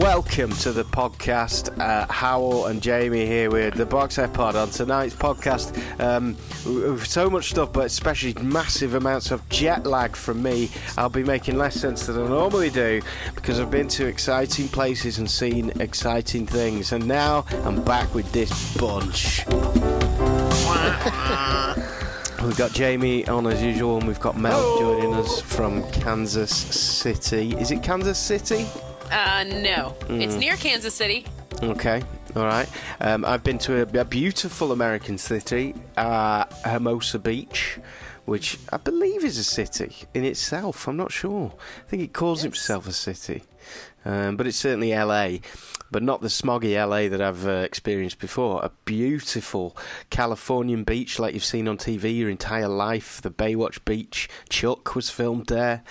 Welcome to the podcast. Uh, Howell and Jamie here with the Box Set Pod. On tonight's podcast, um, so much stuff, but especially massive amounts of jet lag from me. I'll be making less sense than I normally do because I've been to exciting places and seen exciting things. And now I'm back with this bunch. We've got Jamie on as usual, and we've got Mel joining us from Kansas City. Is it Kansas City? Uh, no. It's near Kansas City. Okay, all right. Um, I've been to a, a beautiful American city, uh, Hermosa Beach, which I believe is a city in itself. I'm not sure. I think it calls itself a city, um, but it's certainly LA, but not the smoggy LA that I've uh, experienced before. A beautiful Californian beach like you've seen on TV your entire life. The Baywatch Beach. Chuck was filmed there.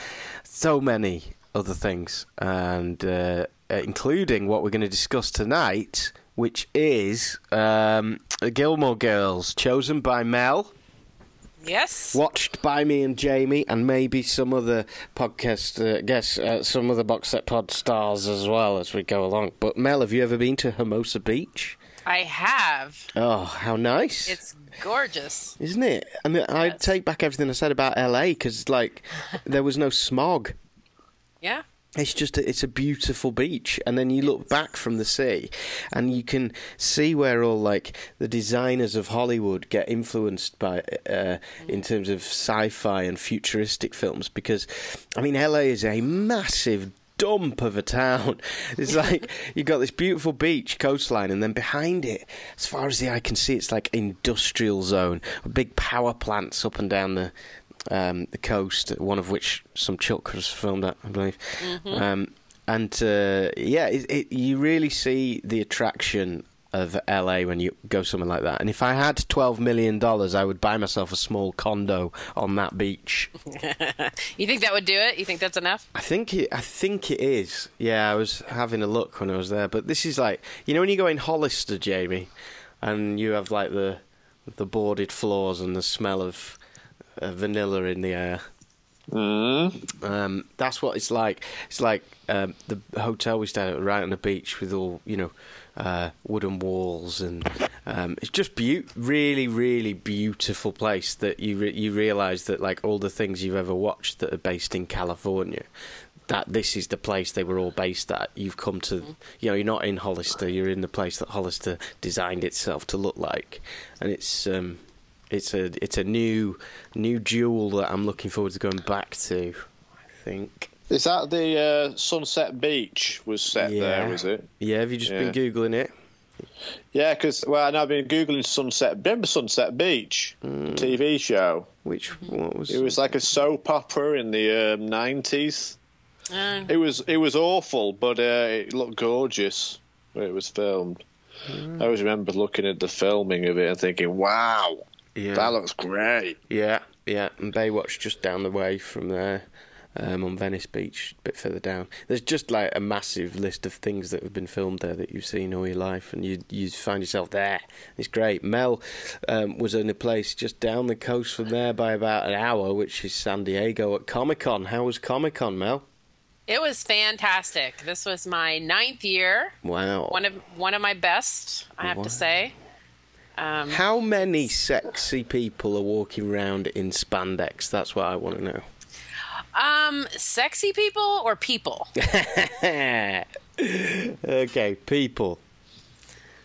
So many other things, and uh, including what we're going to discuss tonight, which is um, Gilmore Girls, chosen by Mel, Yes. watched by me and Jamie, and maybe some other podcast uh, guests, uh, some other box set pod stars as well as we go along. But Mel, have you ever been to Hermosa Beach? I have. Oh, how nice! It's gorgeous. Isn't it? I mean, I take back everything I said about LA because, like, there was no smog. Yeah. It's just a, it's a beautiful beach, and then you look back from the sea, and you can see where all like the designers of Hollywood get influenced by uh, in terms of sci-fi and futuristic films. Because, I mean, LA is a massive dump of a town. It's like you've got this beautiful beach coastline, and then behind it, as far as the eye can see, it's like industrial zone, big power plants up and down the um, the coast. One of which some Chuck was filmed at, I believe. Um, and uh, yeah, it, it, you really see the attraction of LA when you go somewhere like that. And if I had twelve million dollars, I would buy myself a small condo on that beach. You think that would do it? You think that's enough? I think it. I think it is. Yeah, I was having a look when I was there, but this is like you know when you go in Hollister, Jamie, and you have like the the boarded floors and the smell of uh, vanilla in the air. Um, that's what it's like. It's like um, the hotel we stayed at right on the beach with all you know uh, wooden walls and um, it's just beau- really, really beautiful place that you re- you realise that like all the things you've ever watched that are based in California. That this is the place they were all based at. You've come to, you know, you're not in Hollister. You're in the place that Hollister designed itself to look like, and it's um, it's a it's a new new jewel that I'm looking forward to going back to. I think. Is that the uh, Sunset Beach was set there, was it? Yeah. Have you just Yeah. been googling it? Yeah, because well, I know I've been googling Sunset. Remember Sunset Beach TV show? Which what was It was like a soap opera in the um, nineties. Uh, It was it was awful, but uh, it looked gorgeous when it was filmed. I always remember looking at the filming of it and thinking, "Wow, yeah that looks great." yeah yeah and Baywatch just down the way from there. Um, on Venice Beach, a bit further down. There's just like a massive list of things that have been filmed there that you've seen all your life, and you you find yourself there. It's great. Mel um, was in a place just down the coast from there by about an hour, which is San Diego at Comic Con. How was Comic Con, Mel? it was fantastic. This was my ninth year. Wow. One of one of my best, I have Wow. to say. Um, How many sexy people are walking around in spandex? That's what I want to know. um, sexy people or people? okay, people.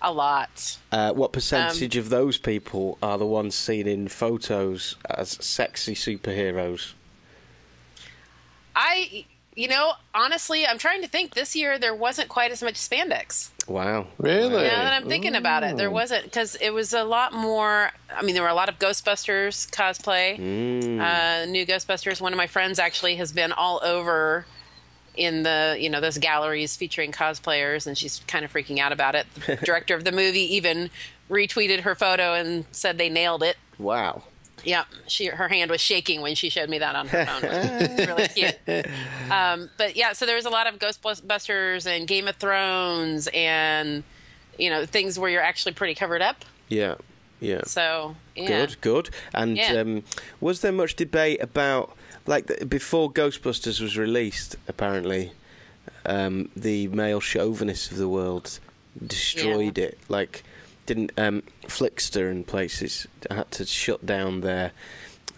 A lot. Uh, what Um, percentage of those people are the ones seen in photos as sexy superheroes? I you know, honestly, I'm trying to think. This year there wasn't quite as much spandex. Wow. Really? Now that I'm thinking about it, there wasn't because it was a lot more. I mean, there were a lot of Ghostbusters cosplay. Uh, new Ghostbusters. One of my friends actually has been all over in the you know those galleries featuring cosplayers, and she's kind of freaking out about it. The director of the movie even retweeted her photo and said they nailed it. Wow. Yeah, she her hand was shaking when she showed me that on her phone. It's really cute. Um, but yeah, so there was a lot of Ghostbusters and Game of Thrones and you know things where you're actually pretty covered up. Yeah. Yeah. So yeah. Good, good. And Yeah. um, was there much debate about, like, before Ghostbusters was released, apparently, um, the male chauvinists of the world destroyed it. Like, didn't um, Flixster and places had to shut down their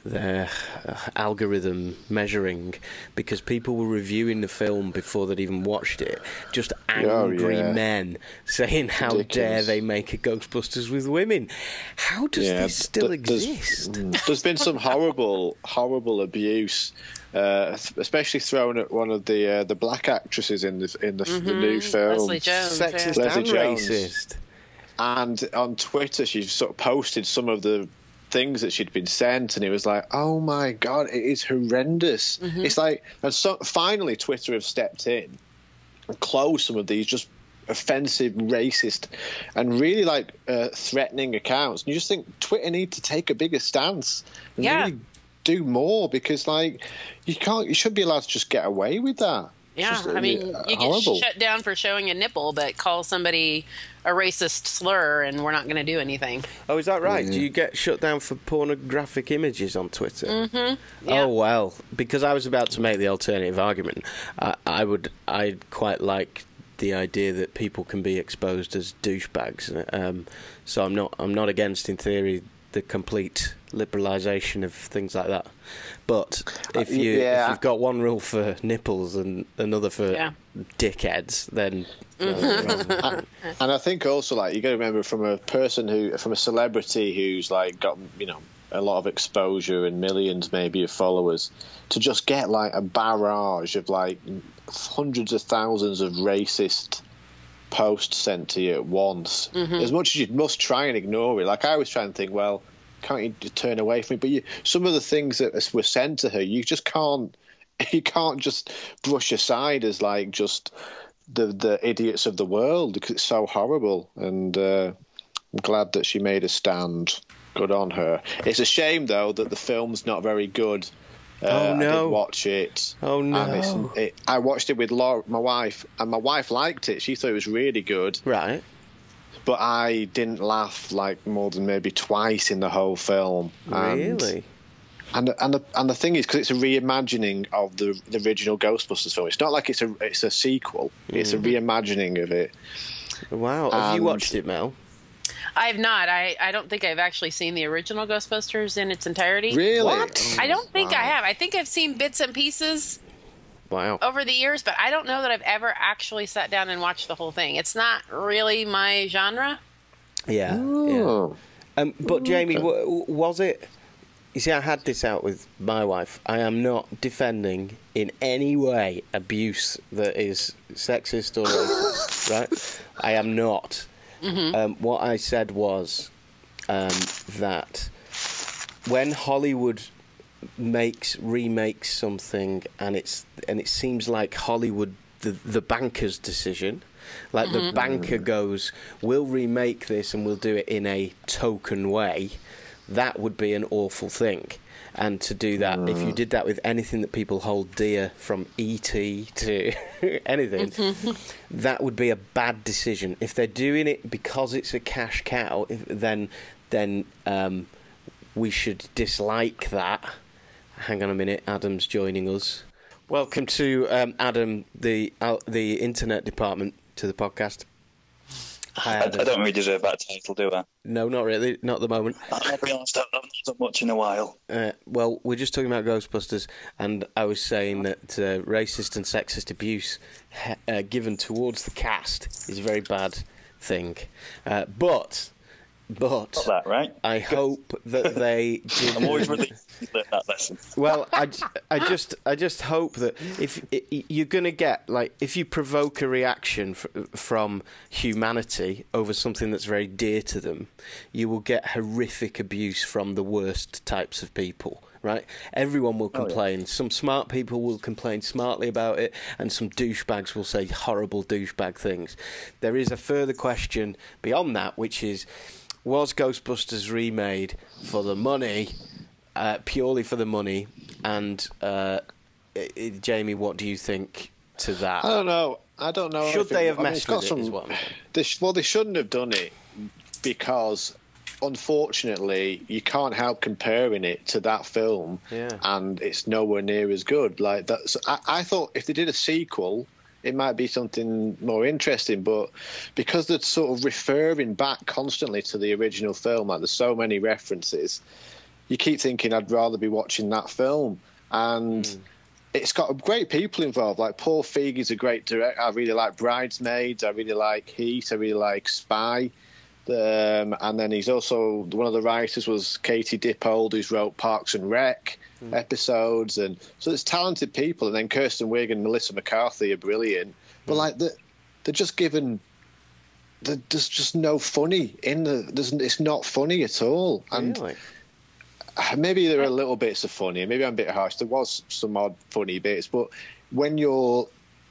their uh, algorithm measuring because people were reviewing the film before they'd even watched it. Just angry yeah. men saying, "How dare they make a Ghostbusters with women? How does Yeah, this still th- there's- exist?" There's been some horrible, horrible abuse, uh, especially thrown at one of the uh, the black actresses in the in the, the new film. Mm-hmm. Leslie Jones. yeah. Sexist Leslie and Jones. racist. And on Twitter, she sort of posted some of the things that she'd been sent, and it was like, "Oh my god, it is horrendous." Mm-hmm. It's like, and so finally, Twitter have stepped in and closed some of these just offensive, racist, and really like uh, threatening accounts. And you just think Twitter need to take a bigger stance and Yeah. really do more because, like, you can't, you should be allowed to just get away with that. It's Yeah, just, I mean, uh, you get horrible. shut down for showing a nipple, but call somebody a racist slur, and we're not going to do anything. Oh, is that right? Do you get shut down for pornographic images on Twitter? Mm-hmm. yeah. Oh well, because I was about to make the alternative argument. I, I would, I quite like the idea that people can be exposed as douchebags. Um, so I'm not, I'm not against, in theory, the complete liberalisation of things like that. But if you, yeah. if you've got one rule for nipples and another for Yeah. dickheads, then. uh, And I think also like you got to remember from a person who from a celebrity who's like got you know a lot of exposure and millions maybe of followers to just get like a barrage of like hundreds of thousands of racist posts sent to you at once as much as you must try and ignore it like I was trying to think well can't you turn away from it but you, some of the things that were sent to her you just can't you can't just brush aside as like just the the idiots of the world because it's so horrible. And uh, I'm glad that she made a stand. Good on her. It's a shame though that the film's not very good. Uh, Oh, I no. did watch it. Oh, no. it, I watched it with Laura, my wife, and my wife liked it. She thought it was really good, right. But I didn't laugh like more than maybe twice in the whole film. And- Really. and and the, and the thing is because it's a reimagining of the, the original Ghostbusters film. It's not like it's a it's a sequel. It's a mm. reimagining of it. Wow. Have you watched it, Mel? I have not. I, I don't think I've actually seen the original Ghostbusters in its entirety. Really? What? I don't think I have. I think I've seen bits and pieces Wow. over the years, but I don't know that I've ever actually sat down and watched the whole thing. It's not really my genre. Yeah. yeah. Um, but Jamie, okay. w- was it? You see, I had this out with my wife. I am not defending in any way abuse that is sexist or racist, right? I am not. Um, what I said was um, that when Hollywood makes remakes something and it's and it seems like Hollywood the the banker's decision. Like the mm-hmm. banker goes we'll remake this and we'll do it in a token way. That would be an awful thing. And to do that if you mm. did that with anything that people hold dear from ET to anything mm-hmm. that would be a bad decision. If they're doing it because it's a cash cow if, then then um, we should dislike that. Hang on a minute, Adam's joining us. Welcome to um, Adam, the uh, the internet department, to the podcast. Hi, I, Adam. I don't really deserve that title, do I? No, not really, not at the moment. I'll be honest, I've I've not done much in a while. Uh, well, we're just talking about Ghostbusters, and I was saying that uh, racist and sexist abuse uh, given towards the cast is a very bad thing. Uh, but but Got that right. I hope that they. I'm always relieved that lesson. Well, I, I just I just hope that if you're gonna get like if you provoke a reaction fr- from humanity over something that's very dear to them, you will get horrific abuse from the worst types of people. Right? Everyone will oh, complain. Some smart people will complain smartly about it, and some douchebags will say horrible douchebag things. There is a further question beyond that, which is was Ghostbusters remade for the money, uh, purely for the money? And uh, i- i- Jamie, what do you think to that? I don't know. I don't know. Should they it- have I messed it's with it, some- I'm. They sh- well, they shouldn't have done it because, unfortunately, you can't help comparing it to that film, Yeah. and it's nowhere near as good. Like that's. I, I thought if they did a sequel. It might be something more interesting, but because they're sort of referring back constantly to the original film, like there's so many references, you keep thinking I'd rather be watching that film. And Hmm. it's got great people involved. Like Paul Feig is a great director. I really like Bridesmaids. I really like Heat. I really like Spy. Um, and then he's also one of the writers was Katie Dippold, who's wrote Parks and Rec episodes, and so there's talented people. And then Kristen Wiig and Melissa McCarthy are brilliant. But like they're, they're just given. there- There's just no funny in the. There's, it's not funny at all. And really? maybe there are little bits of funny. Maybe I'm a bit harsh. There was some odd funny bits, but when you're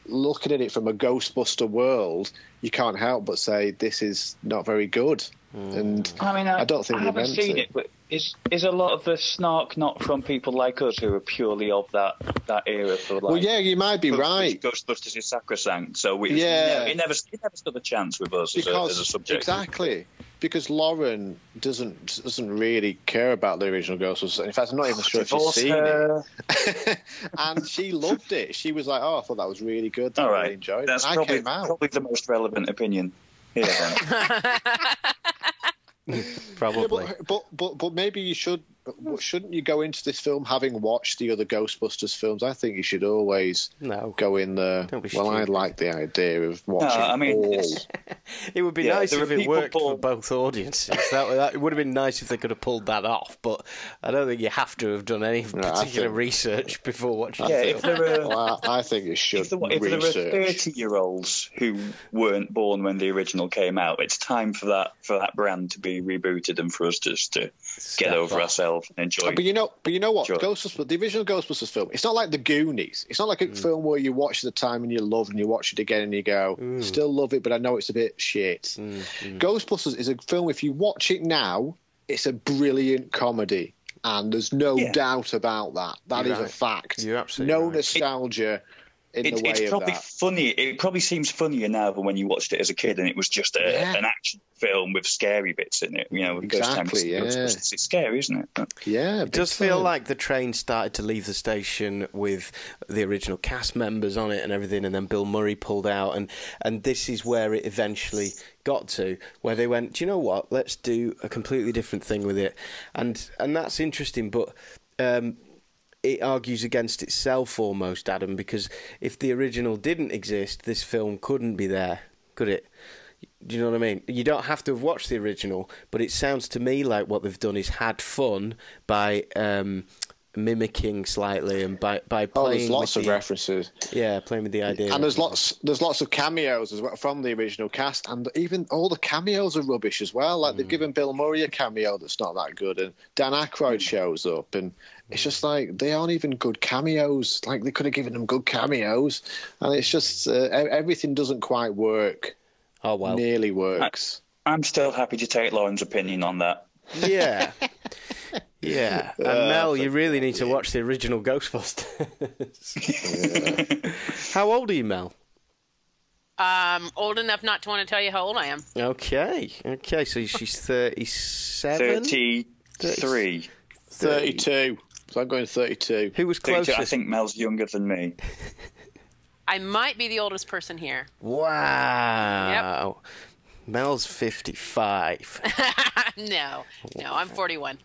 looking at it from a Ghostbuster world, you can't help but say this is not very good. Hmm. And I mean, I, I don't think I haven't meant seen to. it, but is is a lot of the snark not from people like us who are purely of that that era for like? well, yeah, you might be right Ghostbusters is sacrosanct, so we, Yeah. it never it never stood a chance with us as a, as a subject. exactly because Lauren doesn't doesn't really care about the original Ghostbusters. In fact, I'm not even sure if she's seen her. it. and she loved it. She was like, "Oh, I thought that was really good. I All really right, enjoyed that's it." And I probably came out. probably the most relevant opinion here. Probably. Yeah, but, but but but maybe you should. But hmm. Shouldn't you go into this film having watched the other Ghostbusters films? I think you should always No. go in there. Don't be Well, I like the idea of watching no, watching I mean, all. It would be Yeah, nice if it people worked for both audiences. That, that it would have been nice if they could have pulled that off, but I don't think you have to have done any I particular think- research before watching. yeah, if there are Well, I I think you should if there, if there are thirty-year-olds who weren't born when the original came out, it's time for that for that brand to be rebooted and for us just to Step get over up. ourselves and enjoy. But you know, but you know what? Sure. Ghostbusters, the original Ghostbusters film. It's not like the Goonies. It's not like a Mm. film where you watch the time and you love and you watch it again and you go, Mm. still love it, but I know it's a bit shit. Ghostbusters is a film. If you watch it now, it's a brilliant comedy, and there's no Yeah. doubt about that. That is You're a right. fact. You're absolutely no right. nostalgia in It, the way it's of probably that. funny. It probably seems funnier now than when you watched it as a kid and it was just a, Yeah. an action film with scary bits in it. You know, with Ghost Time, Exactly, yeah. Ghostbusters. It's scary, isn't it? But- Yeah, It does feel like the train started to leave the station with the original cast members on it and everything, and then Bill Murray pulled out, and and this is where it eventually got to, where they went, do you know what? Let's do a completely different thing with it, and and that's interesting, but. Um, it argues against itself almost, Adam, because if the original didn't exist, this film couldn't be there, could it? Do you know what I mean? You don't have to have watched the original, but it sounds to me like what they've done is had fun by um, mimicking slightly and by by playing. Oh, playing there's lots with of the, references. yeah, playing with the idea. and there's lots there's lots of cameos as well from the original cast and even all the cameos are rubbish as well like Mm. they've given bill murray a cameo that's not that good and dan Mm. Aykroyd shows up and it's just like they aren't even good cameos like they could have given them good cameos and it's just uh, e- everything doesn't quite work Oh well, nearly works I'm still happy to take Lauren's opinion on that. yeah, yeah. And Mel, you really need to watch the original Ghostbusters. How old are you, Mel? Um, old enough not to want to tell you how old I am. Okay, okay. So she's thirty-seven. 33. 32 so i'm going 32 Who was 32. closest? I think Mel's younger than me. I might be the oldest person here. Wow. Yep. Mel's 55. no, no, I'm 41.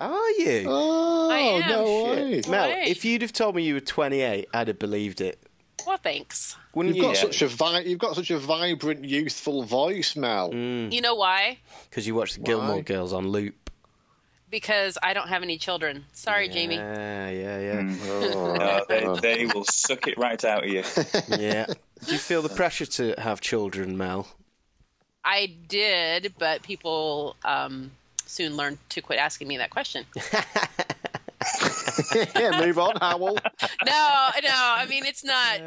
Are you? oh I am. no way Mel, Right. if you'd have told me you were 28, I'd have believed it. Well, thanks. Wouldn't You've you? got such a vi- you've got such a vibrant, youthful voice, Mel. You know why? Because you watch the Gilmore Why? Girls on loop. Because I don't have any children. Sorry, Jamie. Yeah, yeah, yeah. Oh. Uh, they, they will suck it right out of you. yeah. Do you feel the pressure to have children, Mel? I did, but people um, soon learn to quit asking me that question. yeah, move on, Howell. no, no. I mean, it's not.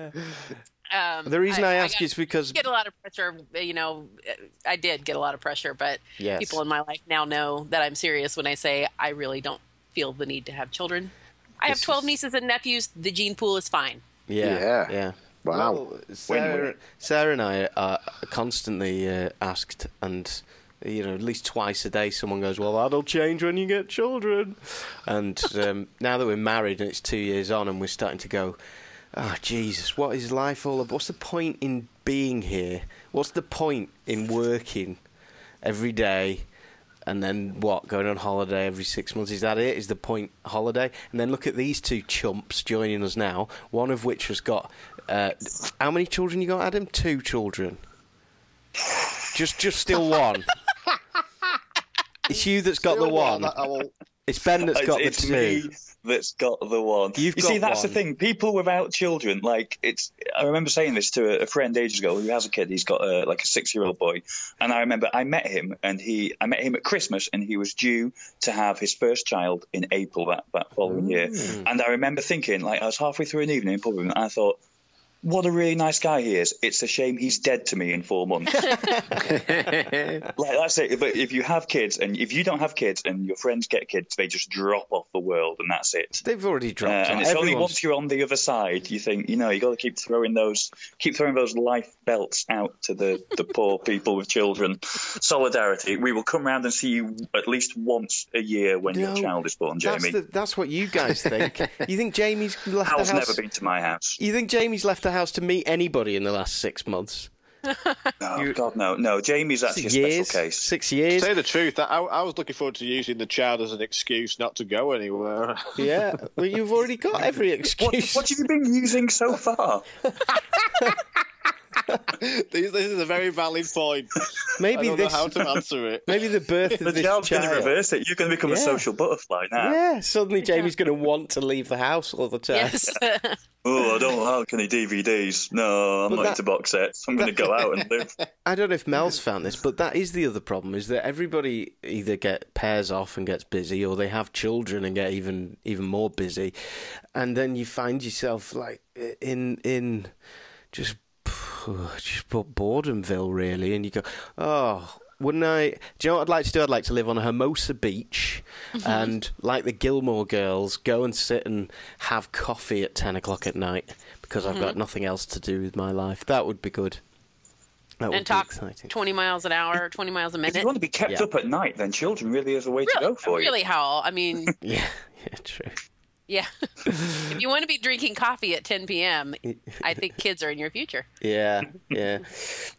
Um, The reason I, ask got- is because get a lot of pressure. You know, I did get a lot of pressure, but Yes. people in my life now know that I'm serious when I say I really don't feel the need to have children. I have 12 is- nieces and nephews. The gene pool is fine. yeah, Yeah. yeah. Wow. Well, Sarah, Sarah and I are constantly uh, asked, and you know, at least twice a day, someone goes, "Well, that'll change when you get children." And um, now that we're married and it's two years on, and we're starting to go, "Oh Jesus, what is life all about? What's the point in being here? What's the point in working every day?" And then what? Going on holiday every six months? Is that it? Is the point holiday? And then look at these two chumps joining us now. One of which has got uh, how many children you got, Adam? Two children. Just, just still one. It's you that's got the one. It's Ben that's got it's, the it's two. me that's got the one. You've you see, that's one. the thing. People without children, like it's. I remember saying this to a, friend ages ago who has a kid. He's got a, like a six-year-old boy, and I remember I met him, and he, I met him at Christmas, and he was due to have his first child in April that that following year. Mm. And I remember thinking, like, I was halfway through an evening in and I thought. What a really nice guy he is. It's a shame he's dead to me in four months. like that's it. But if you have kids, and if you don't have kids, and your friends get kids, they just drop off the world, and that's it. They've already Uh, dropped. and out. it's only once you're on the other side, you think, you know, you got to keep throwing those, keep throwing those life belts out to the, the poor people with children. Solidarity. We will come round and see you at least once a year when your child is born, That's, Jamie. the, that's what you guys think. you think Jamie's left Hal's the house? never been to my house. You think Jamie's left the house to meet anybody in the last six months? Oh, no, God, no, no. Jamie's actually a years. special case. Six years. To Say the truth, I, I was looking forward to using the child as an excuse not to go anywhere. Yeah. Well, you've already got every What, excuse. what have you been using so far? this, this is a very valid point. I Maybe don't this. know how to answer it. Maybe the birth of The this child's going to reverse it. You're going to become a social butterfly now. Yeah, suddenly Jamie's going to want to leave the house all the time. Yes. Oh, I don't have any DVDs. No, I'm But not that- into box sets. I'm going to go out and live. I don't know if Mel's found this, but that is the other problem: is that everybody either get pairs off and gets busy, or they have children and get even even more busy, and then you find yourself like in in just just boredomville really, and you go, oh. Wouldn't I? Do you know what I'd like to do? I'd like to live on a Hermosa beach, mm-hmm. and like the Gilmore Girls, go and sit and have coffee at ten o'clock at night because I've got mm-hmm. nothing else to do with my life. That would be good. That would and be talk exciting. 20 miles an hour, 20 miles a minute. If minute. you want to be kept Yeah. up at night, then children really is a way to go for you. really, Howell. I mean, Yeah, yeah, true. Yeah. if you want to be drinking coffee at 10 p.m., I think kids are in your future. Yeah, yeah.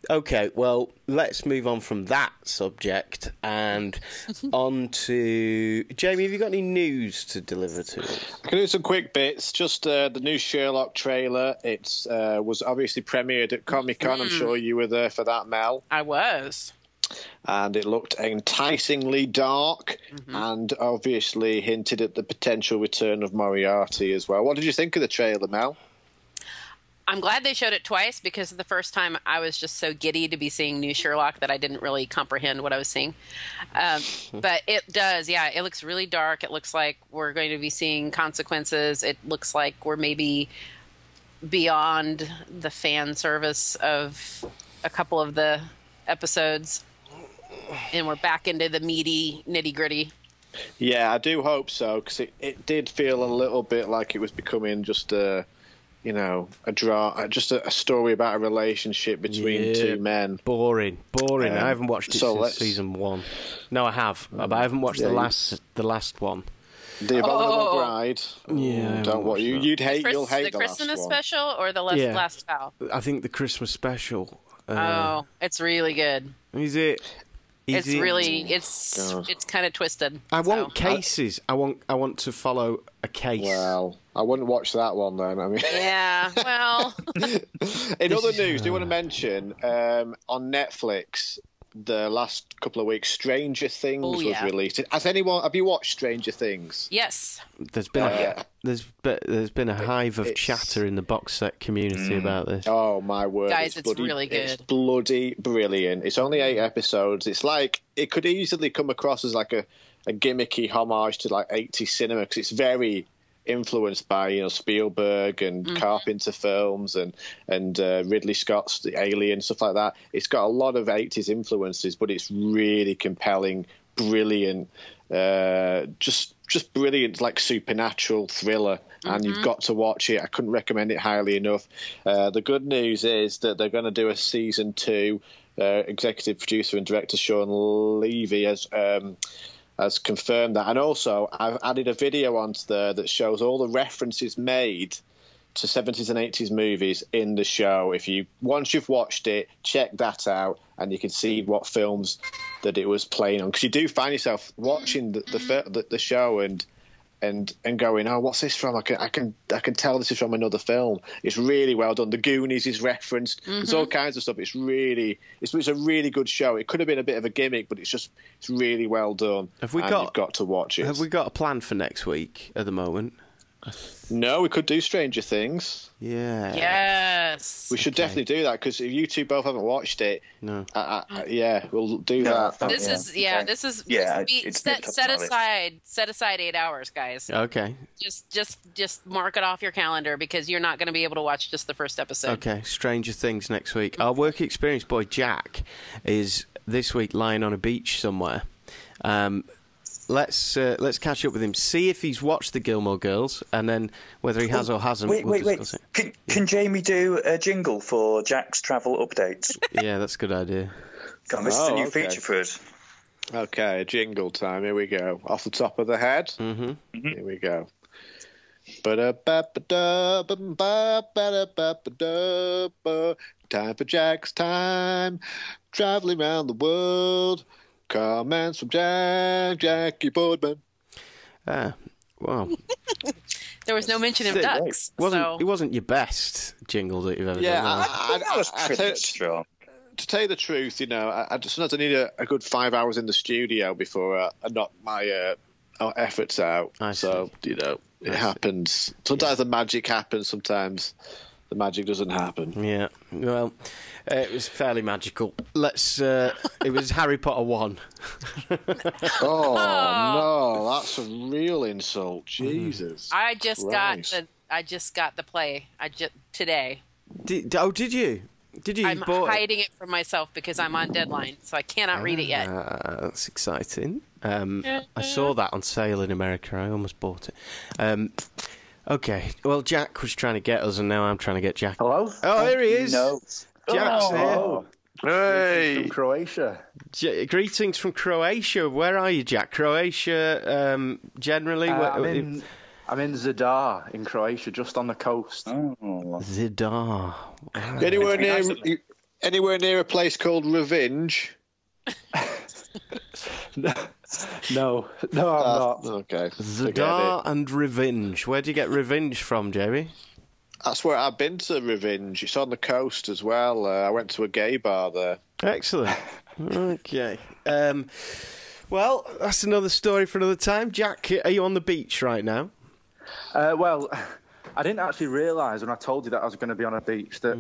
Okay, well, let's move on from that subject and on to Jamie. Have you got any news to deliver to us? I can do some quick bits? Just uh, the new Sherlock trailer. It uh, was obviously premiered at Comic Con. I'm sure you were there for that, Mel. I was. And it looked enticingly dark, and obviously hinted at the potential return of Moriarty as well. What did you think of the trailer, Mel? I'm glad they showed it twice because the first time I was just so giddy to be seeing new Sherlock that I didn't really comprehend what I was seeing. Um, but it does, yeah. It looks really dark. It looks like we're going to be seeing consequences. It looks like we're maybe beyond the fan service of a couple of the episodes, and we're back into the meaty nitty gritty. Yeah, I do hope so because it, it did feel a little bit like it was becoming just a, you know, a draw, just a, a story about a relationship between Yeah. two men. Boring, boring. Um, I haven't watched it so since let's- season one. No, I have, but I haven't watched Yeah, the last the last one. The Abominable Oh. Bride. Yeah, I don't what watched you that. you'd hate. Chris- you'll hate the the, Christmas last one. special or the last, Yeah. last foul? I think the Christmas special. Uh, Oh, it's really good. Is it? Is it's it- really it's God. it's kind of twisted. I want cases. I want. I want to follow a case. Well, I wouldn't watch that one then. I mean, Yeah. Well, in other news, do you want to mention um, on Netflix the last couple of weeks, Stranger Things Oh, was yeah. released. Has anyone have you watched Stranger Things? yes. There's been a, Uh, there's be, there's been a hive of chatter in the box set community about this. Oh my word, Guys, it's bloody, really It's bloody brilliant. It's only eight episodes. It's like it could easily come across as like a, a gimmicky homage to like 80s cinema because it's very influenced by you know Spielberg and Mm-hmm. Carpenter films and and uh, Ridley Scott's The Alien stuff like that. It's got a lot of 80s influences, but it's really compelling, brilliant, uh, just just brilliant, like supernatural thriller. And you've got to watch it. I couldn't recommend it highly enough. Uh, the good news is that they're going to do a season two. Uh, executive producer and director Shawn Levy has um, has confirmed that, and also I've added a video onto there that shows all the references made to 70s and 80s movies in the show. If you once you've watched it, check that out, and you can see what films that it was playing on. Because you do find yourself watching the the, the the show and and and going, oh, what's this from? I can I can I can tell this is from another film. It's really well done. The Goonies is referenced. There's all mm-hmm. kinds of stuff. It's really it's, it's a really good show. It could have been a bit of a gimmick, but it's just it's really well done. Have we and got- You've got to watch it. Have we got a plan for next week at the moment? No, we could do Stranger Things. Yeah. Yes. We should definitely do that because if you two both haven't watched it, No. I, I, I- yeah, we'll do No, that. This yeah. is yeah. Okay. This is Yeah, this be- it's set set to my aside set aside eight hours, guys. Okay. Just just just mark it off your calendar because you're not going to be able to watch just the first episode. Okay. Stranger Things next week. Our work experience boy Jack is this week lying on a beach somewhere. Um, let's uh, let's catch up with him. See if he's watched the Gilmore Girls, and then whether he has or hasn't. Wait, we'll wait, wait. discuss it. Can, can Jamie do a jingle for Jack's travel updates? Yeah, that's a good idea. God, this is Oh, a new okay. feature for us. Okay, jingle time. Here we go. Off the top of the head. Mm-hmm. Here we go. Time for Jack's time. Traveling around the world. Comments from Jack, Jackie Boardman. Ah, well, There was no mention of It ducks. wasn't so it wasn't your best jingle that you've ever Yeah, done? was it? I, that was I- I pretty strong. to tell you the truth, you know, I, I just sometimes I need a, a good five hours in the studio before uh, I knock my uh, efforts out. I so you know, it I see. happens. Sometimes the magic happens. Sometimes the magic doesn't happen. Yeah, well, uh, it was fairly magical. Let's. Uh, it was Harry Potter one. Oh no, that's a real insult. Jesus. I just Christ. got the I just got the play. I just today. Did, oh, did you? Did you? You I'm bought it? hiding it from myself because I'm on deadline, so I cannot read it yet. Uh, that's exciting. Um, I saw that on sale in America. I almost bought it. Um, okay. Well, Jack was trying to get us, and now I'm trying to get Jack. Hello? Oh, here he is. No. Jack's here. Oh, Hey. from Croatia. J- greetings from Croatia. Where are you, Jack? Croatia, um, generally. Uh, where- I'm in I'm in Zadar in Croatia, just on the coast. Oh. Zadar. Anywhere near anywhere near a place called Revenge? no, no, no, I'm Ah, not. okay. Zadar and Revenge. Where do you get Revenge from, Jamie? That's where I've been to Revenge. It's on the coast as well. Uh, I went to a gay bar there. Excellent. okay. Um, well, that's another story for another time. Jack, are you on the beach right now? Uh, well, I didn't actually realise when I told you that I was going to be on a beach that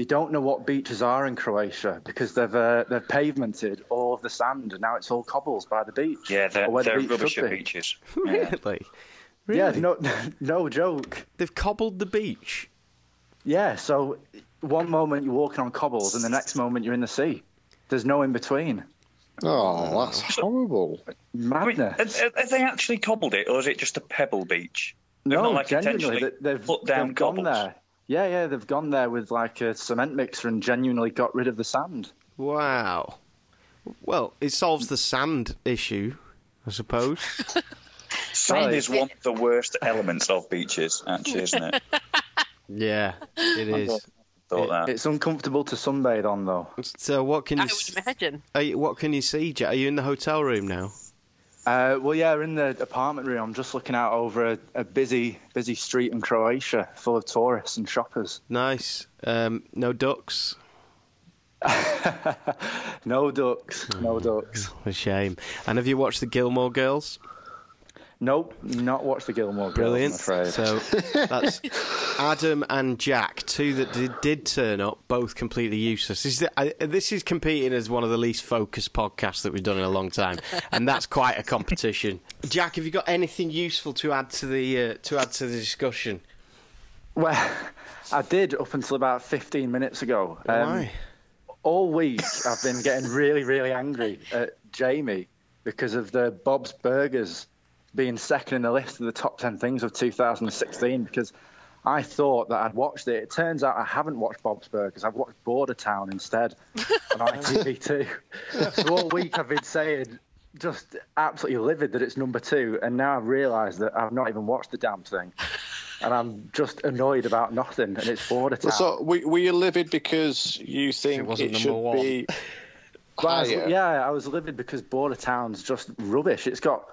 they don't know what beaches are in Croatia because they've uh, they've pavemented all of the sand and now it's all cobbles by the beach. Yeah, they're, or where the they're beach rubbish be. beaches. Really? Really? Yeah, no, no joke. They've cobbled the beach. Yeah, so one moment you're walking on cobbles and the next moment you're in the sea. There's no in between. Oh, that's horrible. I mean, Madness. have, have they actually cobbled it, or is it just a pebble beach? They've no, not, like, genuinely, intentionally they- they've, put down they've gone cobbles? there. Yeah, yeah, they've gone there with like a cement mixer and genuinely got rid of the sand. Wow. Well, it solves the sand issue, I suppose. Sand is one of the worst elements of beaches, actually, isn't it? yeah, it is. Thought that. It's uncomfortable to sunbathe on though. So, what can you? I s- would imagine. Are you, what can you see, Jack? Are you in the hotel room now? Uh, well, yeah, we're in the apartment room. I'm just looking out over a, a busy, busy street in Croatia, full of tourists and shoppers. Nice. Um, no ducks. no ducks. No ducks. A shame. And have you watched the Gilmore Girls? Nope, not watched the Gilmore Girls. Brilliant. So that's Adam and Jack, two that did, did turn up, both completely useless. This is, I, this is competing as one of the least focused podcasts that we've done in a long time, and that's quite a competition. Jack, have you got anything useful to add to the uh, to add to the discussion? Well, I did up until about 15 minutes ago. Um, Why? all week I've been getting really, really angry at Jamie because of the Bob's Burgers being second in the list of the top 10 things of 2016 because I thought that I'd watched it. It turns out I haven't watched Bob's Burgers. I've watched Border Town instead on ITV2. so all week I've been saying just absolutely livid that it's number two, and now I've realised that I've not even watched the damn thing. And I'm just annoyed about nothing, and it's Border Town. So, were, were you livid because you think wasn't it should one. be But I was- yeah, I was livid because Border Town's just rubbish. It's got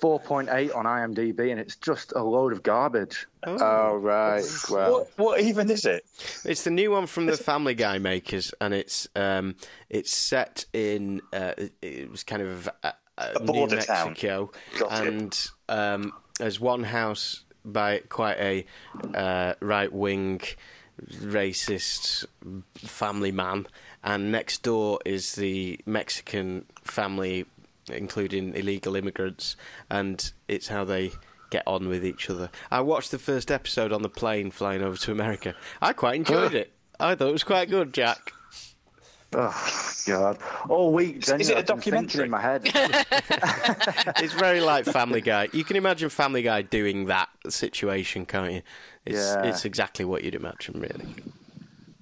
4.8 on IMDb, and it's just a load of garbage. Oh right. Well, What, what even is it? It's the new one from the Family Guy makers, and it's um, it's set in uh, it- it was kind of uh, uh, A New border town. Mexico, Got and um, there's one house by quite a uh, right wing, racist family man, and next door is the Mexican family, including illegal immigrants, and it's how they get on with each other. I watched the first episode on the plane flying over to America. I quite enjoyed it. I thought it was quite good, Jack. Oh God! All week, Is it a genuinely, I've been thinking documentary? in my head. It's very like Family Guy. You can imagine Family Guy doing that situation, can't you? It's Yeah. it's exactly what you'd imagine, really.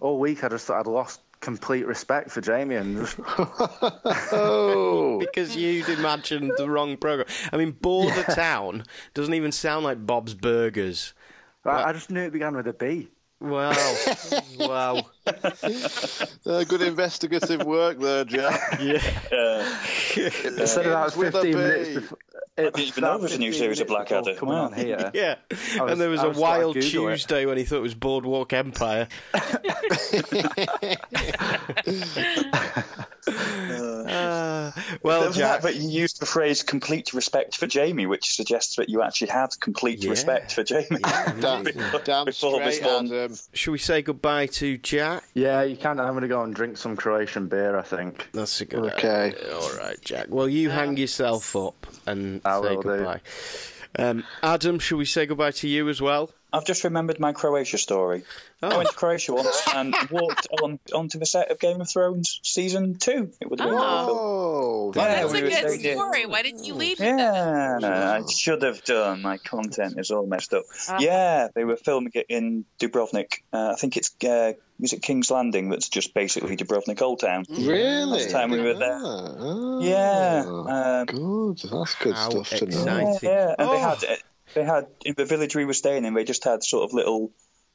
All week, I just thought I'd lost complete respect for Jamie, and oh, Because you'd imagined the wrong program. I mean, Border Town doesn't even sound like Bob's Burgers. I, I just knew it began with a B. Wow, wow. uh, good investigative work there, Jack. Yeah. Uh, Instead of that was 15 minutes before. I didn't even know there was a new series of Blackadder. Coming Wow. on here. Yeah, was- and there was I a was trying to wild Google it. Tuesday when he thought it was Boardwalk Empire. Well, Well, Jack, but you used the phrase "complete respect for Jamie," which suggests that you actually had complete Yeah. respect for Jamie. damn, Before- damn before this straight, one. Adam. should we say goodbye to Jack? Yeah, you can. I'm going to go and drink some Croatian beer, I think. That's a good Okay. idea. All right, Jack. Well, you hang yourself up and I say goodbye. Um, Adam, should we say goodbye to you as well? I've just remembered my Croatia story. I Oh. went to Croatia once and walked on onto the set of Game of Thrones season two. It would have been. Oh, Yeah, That's we a good saying it. story. Why didn't you leave it? Yeah, I should have done. My content is all messed up. Ah. Yeah, they were filming it in Dubrovnik. Uh, I think it's uh, was it King's Landing that's just basically Dubrovnik Old Town. really? Last time we were there. Ah, ah, Yeah, um, good. That's good How stuff to know. Yeah, yeah. and they Oh. had uh, they had in the village we were staying in. They just had sort of little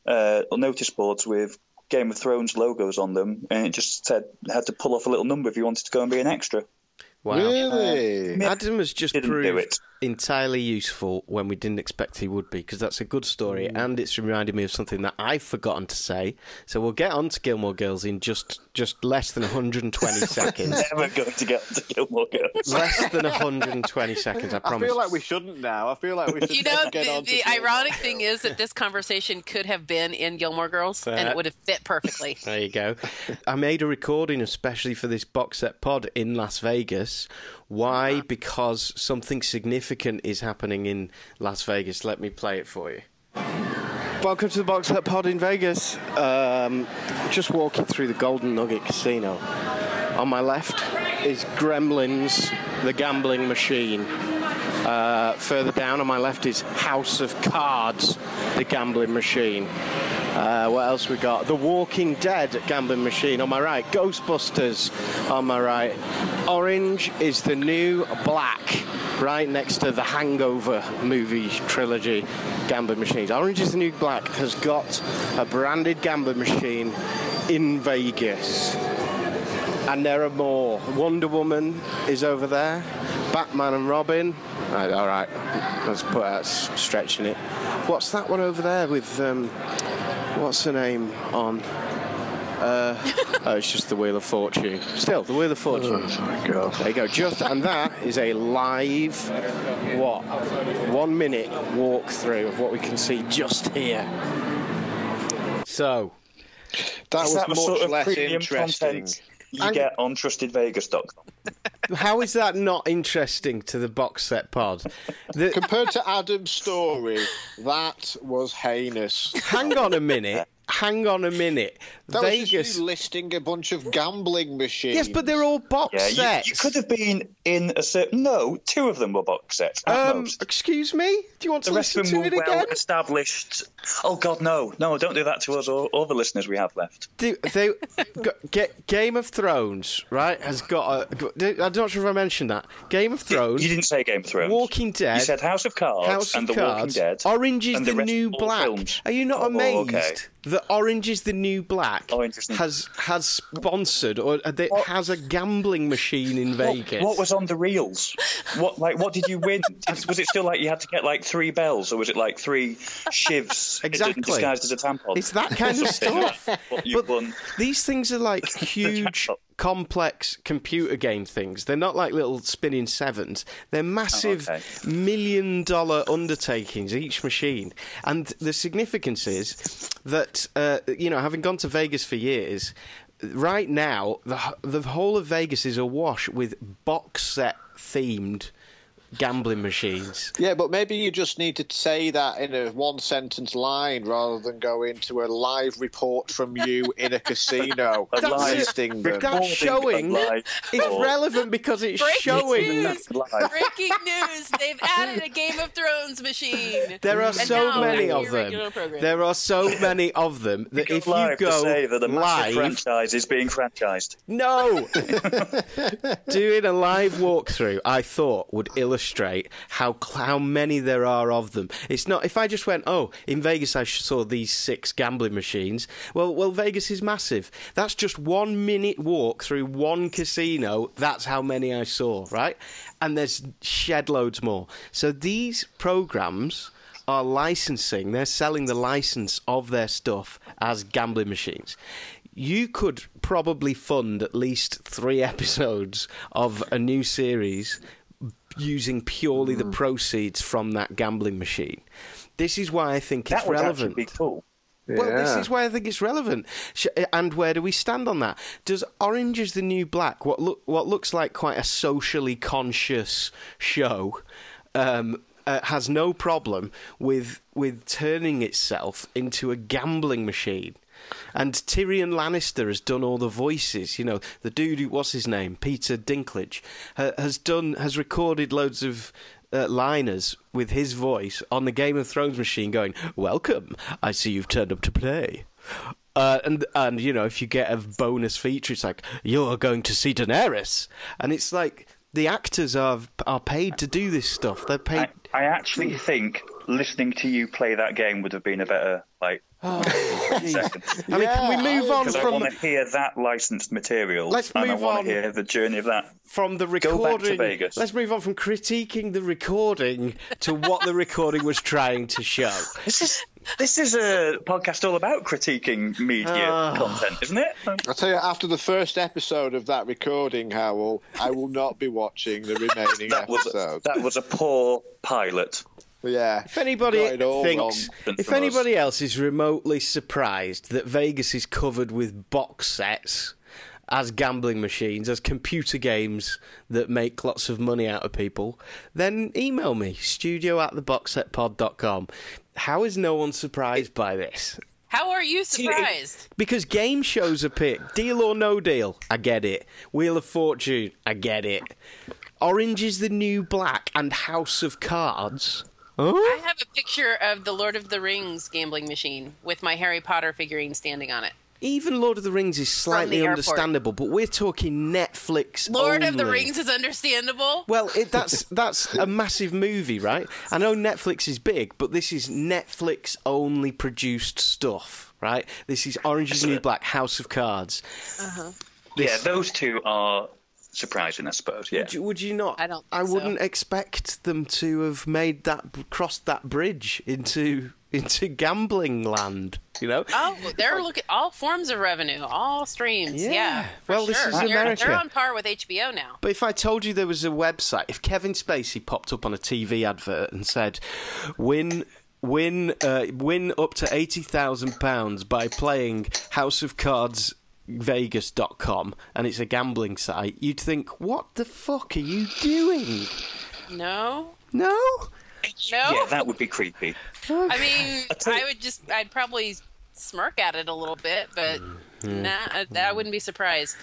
uh, notice boards with Game of Thrones logos on them, and it just said had to pull off a little number if you wanted to go and be an extra. Wow. Really? Adam has just Didn't do proved it. Entirely useful when we didn't expect he would be, because that's a good story, Mm. and it's reminded me of something that I've forgotten to say. So we'll get on to Gilmore Girls in just just less than 120 seconds. Never going to get to Gilmore Girls. less than 120 seconds, I promise. I feel like we shouldn't now. I feel like we should You know, get the, on to the Gilmore. ironic thing is that this conversation could have been in Gilmore Girls, and it would have fit perfectly. There you go. I made a recording especially for this box set pod in Las Vegas. Why? Because something significant is happening in Las Vegas. Let me play it for you. Welcome to the box set pod in Vegas. Um, just walking through the Golden Nugget Casino. On my left is Gremlins, the gambling machine. Uh, further down on my left is House of Cards, the gambling machine. Uh, what else we got? The Walking Dead gambling machine on my right. Ghostbusters on my right. Orange is the new black, right next to the Hangover movie trilogy gambling machines. Orange is the new black has got a branded gambling machine in Vegas. And there are more. Wonder Woman is over there. Batman and Robin. Right, all right, let's put out stretching it. What's that one over there with um, what's her name on? Uh, oh, it's just the Wheel of Fortune. Still, the Wheel of Fortune. Oh my god. There you go. Just and that is a live what one minute walkthrough of what we can see just here. So That Is was that the much sort of less premium interesting. content you And- get on trustedvegas.com? How is that not interesting to the box set pod? The, Compared to Adam's story, that was heinous. hang on a minute. Hang on a minute. That was Vegas. just you listing a bunch of gambling machines. Yes, but they're all box Yeah, you, sets. you could have been in a certain. No, two of them were box sets. At Um, most. excuse me. Do you want The to rest listen of to them it were well again? established. Oh God, no, no! Don't do that to us or, or the listeners we have left. Do, they get, Game of Thrones, right? Has got a. got- I'm not sure if I mentioned that. Game of Thrones, You didn't say Game of Thrones. Walking Dead. You said House of Cards House and of The Walking Dead. Orange is and the, rest new of black. films. Are you not Oh, amazed okay. That Orange is the new black Oh, has has sponsored or uh, they, has a gambling machine in Vegas? what was on the reels? What like what did you win? Did- was it still like you had to get like three bells, or was it like three shivs Exactly. disguised as a tampon? It's that kind of stuff. But won. these things are like huge. complex computer game things. They're not like little spinning sevens. They're massive okay. million dollar undertakings, each machine. And the significance is that, uh, you know, having gone to Vegas for years, right now, the, the whole of Vegas is awash with box set themed gambling machines. Yeah, but maybe you just need to say that in a one sentence line rather than go into a live report from you in a casino A That's it. them. That's showing. of live It's report. relevant because it's Breaking showing. news! Live. Breaking news! They've added a Game of Thrones machine. There are And so many of them. program. There are so many of them that Go if you live to go say that a massive live, franchise is being franchised. no, doing a live walkthrough, I thought would illustrate how how many there are of them. It's not if I just went, oh, in Vegas I saw these six gambling machines. Well, well, Vegas is massive. That's just one minute walk through one casino. That's how many I saw, right? And there's shed loads more. So these programs are licensing, they're selling the license of their stuff as gambling machines. You could probably fund at least three episodes of a new series using purely the proceeds from that gambling machine. This is why I think it's That would actually relevant. be cool. Well, this is why I think it's relevant. And where do we stand on that? Does Orange is the New Black, what look what looks like quite a socially conscious show, um, uh, has no problem with with turning itself into a gambling machine? And Tyrion Lannister has done all the voices. You know, the dude who was his name, Peter Dinklage, ha- has done has recorded loads of uh, liners with his voice on the Game of Thrones machine, going, "Welcome, I see you've turned up to play." Uh, and and you know, if you get a bonus feature, it's like you're going to see Daenerys, and it's like the actors are are paid to do this stuff. They're paid. I, I actually think listening to you play that game would have been a better like second. I mean, can we move I on Because I want to hear that licensed material. Let's and I move want on. to hear the journey of that. from the Go back to recording? Vegas. Let's move on from critiquing the recording to what the recording was trying to show. This is this is a podcast all about critiquing media Ah. content, isn't it? I'll tell you, after the first episode of that recording, Howell, I will not be watching the remaining That was episodes. that was a poor pilot. Yeah. If anybody Got it all thinks, if From us. anybody else is remotely surprised that Vegas is covered with box sets as gambling machines, as computer games that make lots of money out of people, then email me, studio at theboxsetpod.com. How is no one surprised by this? How are you surprised? Because game shows are picked. Deal or no deal, I get it. Wheel of Fortune, I get it. Orange is the New Black and House of Cards. Huh? I have a picture of the Lord of the Rings gambling machine with my Harry Potter figurine standing on it. Even Lord of the Rings is slightly understandable, but we're talking Netflix. Lord of the. Rings is understandable. Well, it, that's that's a massive movie, right? I know Netflix is big, but this is Netflix only produced stuff, right? This is Orange is New Black, House of Cards. Uh-huh. Yeah, those two are surprising, I suppose. Yeah. Would you, would you not? I don't I think so. wouldn't expect them to have made that crossed that bridge into into gambling land. You know. Oh, they're looking all forms of revenue, all streams. Yeah. Yeah. for Well, this is They're- America. They're on par with HBO now. But if I told you there was a website, if Kevin Spacey popped up on a TV advert and said, "Win, win, uh, win up to eighty thousand pounds by playing House of Cards." Vegas.com and it's a gambling site, you'd think, what the fuck are you doing? No, No? no. Yeah, that would be creepy. I mean, tell you- I would just, I'd probably smirk at it a little bit, but Mm. nah, I, I wouldn't be surprised.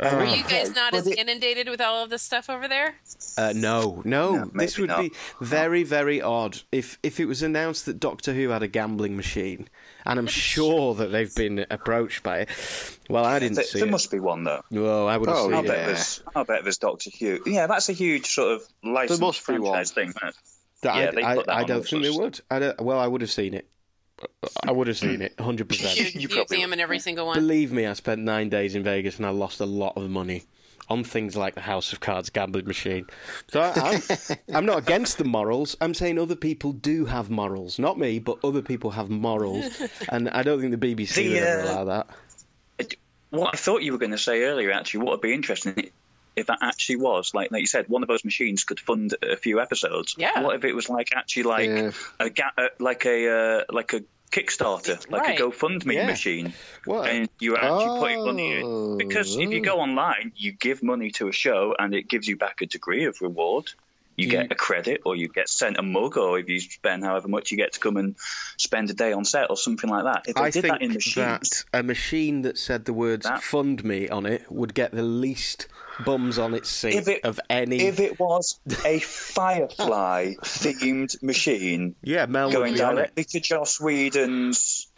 Are you guys not as inundated with all of this stuff over there? Uh, no, no. No, this maybe would be very, very odd if if it was announced that Doctor Who had a gambling machine, and I'm sure that they've been approached by it. Well, I didn't There, see there it. must be one though. Well, I would oh, have Oh, seen I'll it. bet Yeah. there's. I'll bet there's Doctor Who. Yeah, that's a huge sort of licensed must be one. franchise thing. isn't? That Yeah, I, they I, put that I don't think they would. I don't, well, I would have seen it. I would have seen it, hundred You, percent. you, You probably examine every single one. Believe me, I spent nine days in Vegas and I lost a lot of money on things like the House of Cards gambling machine. So I, I'm, I'm not against the morals. I'm saying other people do have morals, not me, but other people have morals, and I don't think the BBC The, would ever uh, allow that. What I thought you were going to say earlier, actually, what would be interesting if that actually was like, like you said, one of those machines could fund a few episodes. Yeah. What if it was like actually like Yeah. a ga- uh, like a uh, like a Kickstarter, like Right. a GoFundMe Yeah. machine, What? and you're actually putting money in. Oh. Because if you go online, you give money to a show, and it gives you back a degree of reward. You Do get a credit, or you get sent a mug, or if you spend however much, you get to come and spend a day on set, or something like that. If I did think that in machines, that a machine that said the words That- "fund me" on it would get the least bums on its seat If it- of any. if it was a Firefly themed machine yeah, Mel going would be on it. directly to Joss Whedon's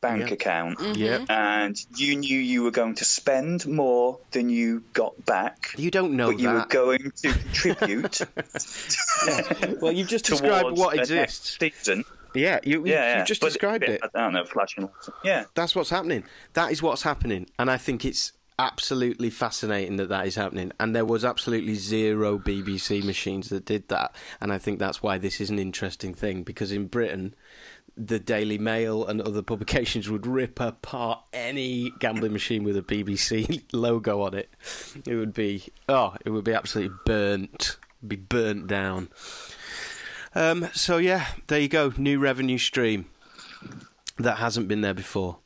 bank Yeah. account, mm-hmm. Yeah, and you knew you were going to spend more than you got back, you don't know but you were going to contribute well, you've just described what exists. next season. Yeah, you, you, Yeah, yeah. you've just But- described yeah, it. I don't know, flashing. Yeah, That's what's happening. That is what's happening, and I think it's absolutely fascinating that that is happening. And there was absolutely zero BBC machines that did that, and I think that's why this is an interesting thing because in Britain. The Daily Mail and other publications would rip apart any gambling machine with a BBC logo on it. It would be oh, it would be absolutely burnt, be burnt down. Um, so yeah, there you go, new revenue stream that hasn't been there before.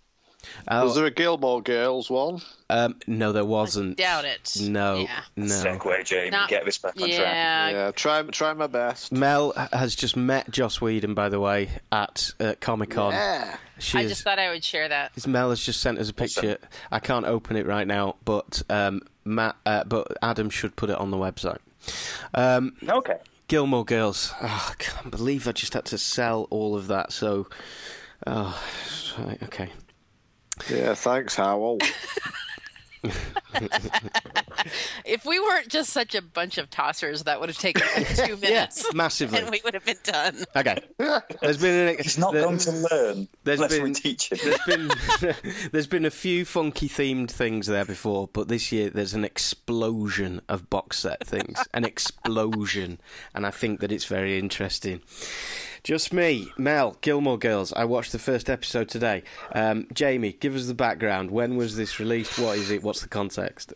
Oh, Was there a Gilmore Girls one? um, no, there wasn't. Doubt it. No, Yeah. no. segue, Jamie. Not- get this back on track. Yeah. yeah, try try my best. Mel has just met Joss Whedon, by the way, at uh, Comic Con. Yeah. She I is- just thought I would share that. Mel has just sent us a picture. I can't open it right now, but um, Matt, uh, but Adam should put it on the website. Um, Okay. Gilmore Girls. Oh, I can't believe I just had to sell all of that. So, oh, right, okay. Yeah, thanks, Howell. If we weren't just such a bunch of tossers, that would have taken like two minutes. massively. And we would have been done. Okay. There's been an, He's not there- going to learn there's unless been- we teach him. There's been there's been a few funky themed things there before, but this year there's an explosion of box set things, an explosion, and I think that it's very interesting. Just me, Mel, Gilmore Girls. I watched the first episode today. Um, Jamie, give us the background. When was this released? What is it? What's the context?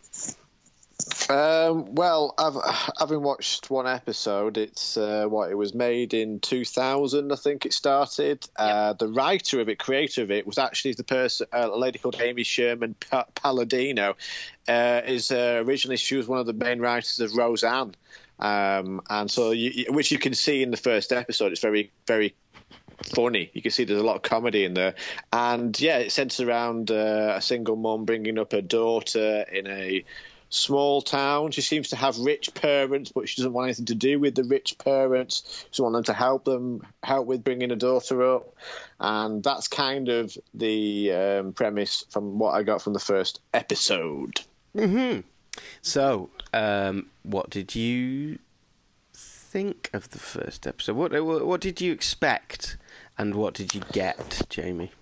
Um, well, I've having watched one episode. It's uh, what it was made in 2000, I think it started. Uh, the writer of it, creator of it, was actually the person, uh, a lady called Amy Sherman pa- Palladino. Uh, is uh, originally she was one of the main writers of Roseanne, um, and so you, which you can see in the first episode. It's very very funny. You can see there's a lot of comedy in there, and yeah, it centers around uh, a single mum bringing up her daughter in a small town. She seems to have rich parents, but she doesn't want anything to do with the rich parents. She doesn't them to help them help with bringing a daughter up, and that's kind of the um, premise from what I got from the first episode. So, um, what did you think of the first episode? What what, what did you expect, and what did you get, Jamie?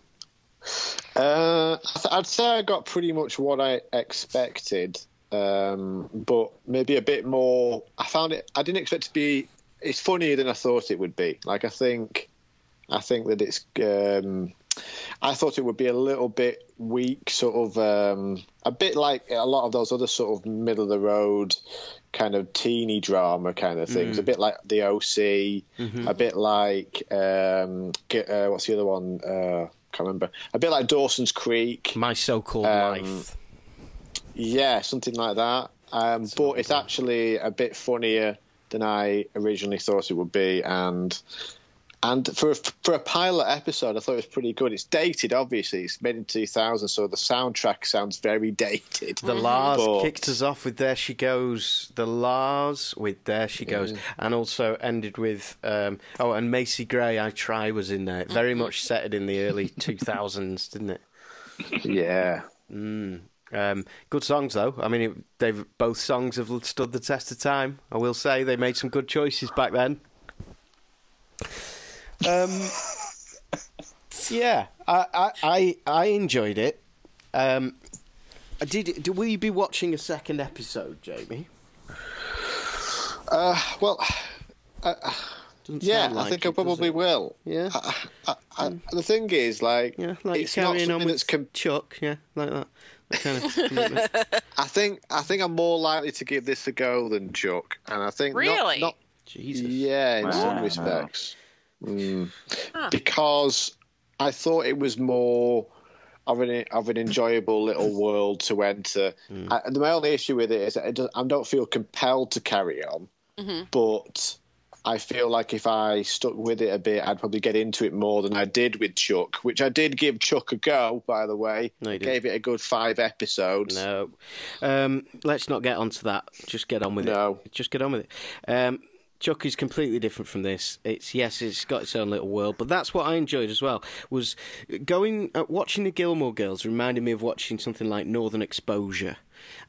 Uh, I'd say I got pretty much what I expected. um, but maybe a bit more. I found it. I didn't expect to be. It's funnier than I thought it would be. Like I think, I think that it's. Um, I thought it would be a little bit weak, sort of um, a bit like a lot of those other sort of middle of the road kind of teeny drama kind of things. A bit like the OC, a bit like um, uh, what's the other one? Uh, can't remember. A bit like Dawson's Creek. My so-called Um, life. Yeah, something like that. Um, but it's actually a bit funnier than I originally thought it would be, and and for a, for a pilot episode, I thought it was pretty good. It's dated, obviously. It's made in 2000, so the soundtrack sounds very dated. The La's But- kicked us off with "There She Goes." The La's with "There She Goes," and also ended with um, oh, and Macy Gray. I try was in there. Very much set it in the early two thousands, didn't it? Yeah. Um, good songs though. I mean, it, they've both songs have stood the test of time. I will say they made some good choices back then. Um, yeah, I, I, I, I enjoyed it. Um, did, did will you be watching a second episode, Jamie? Uh, well, Doesn't yeah, like I think I it, does probably will. Yeah. I, I, I, the thing is, like, Yeah, like it's not carrying on something with that's. Com- Chuck. Yeah, like that. that kind of. I think I think I'm more likely to give this a go than Chuck, and I think Really? not Jesus. Yeah, in some Wow. respects. Mm. Huh. Because I thought it was more of an of an enjoyable little world to enter. I, and my only issue with it is that it does, I don't feel compelled to carry on, but I feel like if I stuck with it a bit, I'd probably get into it more than I did with Chuck, which I did give Chuck a go, by the way. No, you I didn't. gave it a good five episodes. No. Um, let's not get onto that. Just get on with No. it. Just get on with it. Um, Chuck is completely different from this. It's yes, it's got its own little world, but that's what I enjoyed as well. Was going uh, watching the Gilmore Girls reminded me of watching something like Northern Exposure.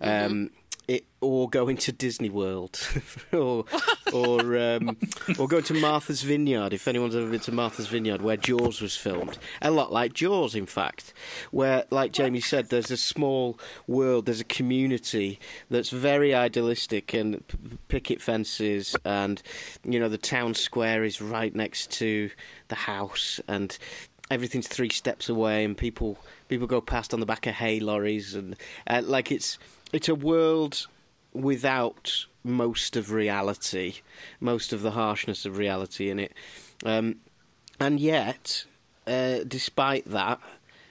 Um, it, or going to Disney World, or or um, or going to Martha's Vineyard. If anyone's ever been to Martha's Vineyard, where Jaws was filmed, a lot like Jaws, in fact, where, like Jamie said, there's a small world, there's a community that's very idealistic, and picket fences, and you know the town square is right next to the house, and everything's three steps away, and people people go past on the back of hay lorries, and uh, like it's it's a world without most of reality, most of the harshness of reality in it, um, and yet, uh, despite that,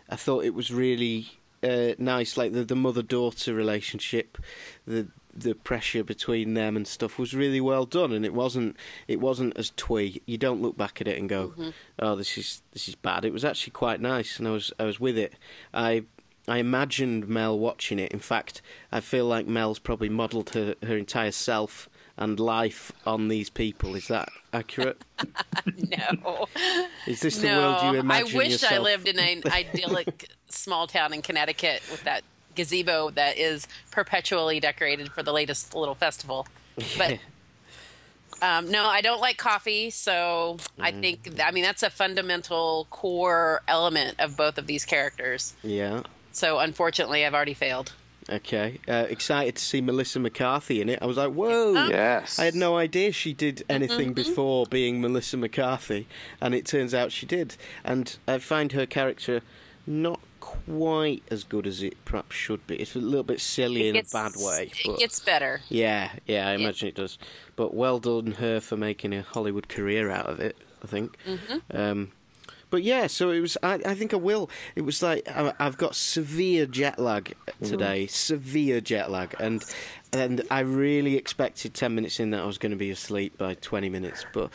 I thought it was really uh, nice. Like the the mother daughter relationship, the the pressure between them and stuff was really well done, and it wasn't it wasn't as twee. You don't look back at it and go, "Oh, this is this is bad." It was actually quite nice, and I was I was with it. I I imagined Mel watching it. In fact, I feel like Mel's probably modelled her her entire self and life on these people. Is that accurate? No. Is this the no. world you imagine I wish yourself? I lived in an idyllic small town in Connecticut with that gazebo that is perpetually decorated for the latest little festival. But um, no, I don't like coffee, so I Mm. think I mean that's a fundamental core element of both of these characters. Yeah. So unfortunately, I've already failed. Okay. Uh, excited to see Melissa McCarthy in it. I was like, whoa. Yes. I had no idea she did anything Mm-hmm. before being Melissa McCarthy, and it turns out she did. And I find her character not quite as good as it perhaps should be. It's a little bit silly in a bad way. It gets better. yeah, yeah, I imagine it does. But well done her for making a Hollywood career out of it. I think. Mm-hmm. Um, but yeah, so it was. I, I think I will. It was like I, I've got severe jet lag mm-hmm. today, severe jet lag, and and I really expected ten minutes in that I was going to be asleep by twenty minutes, but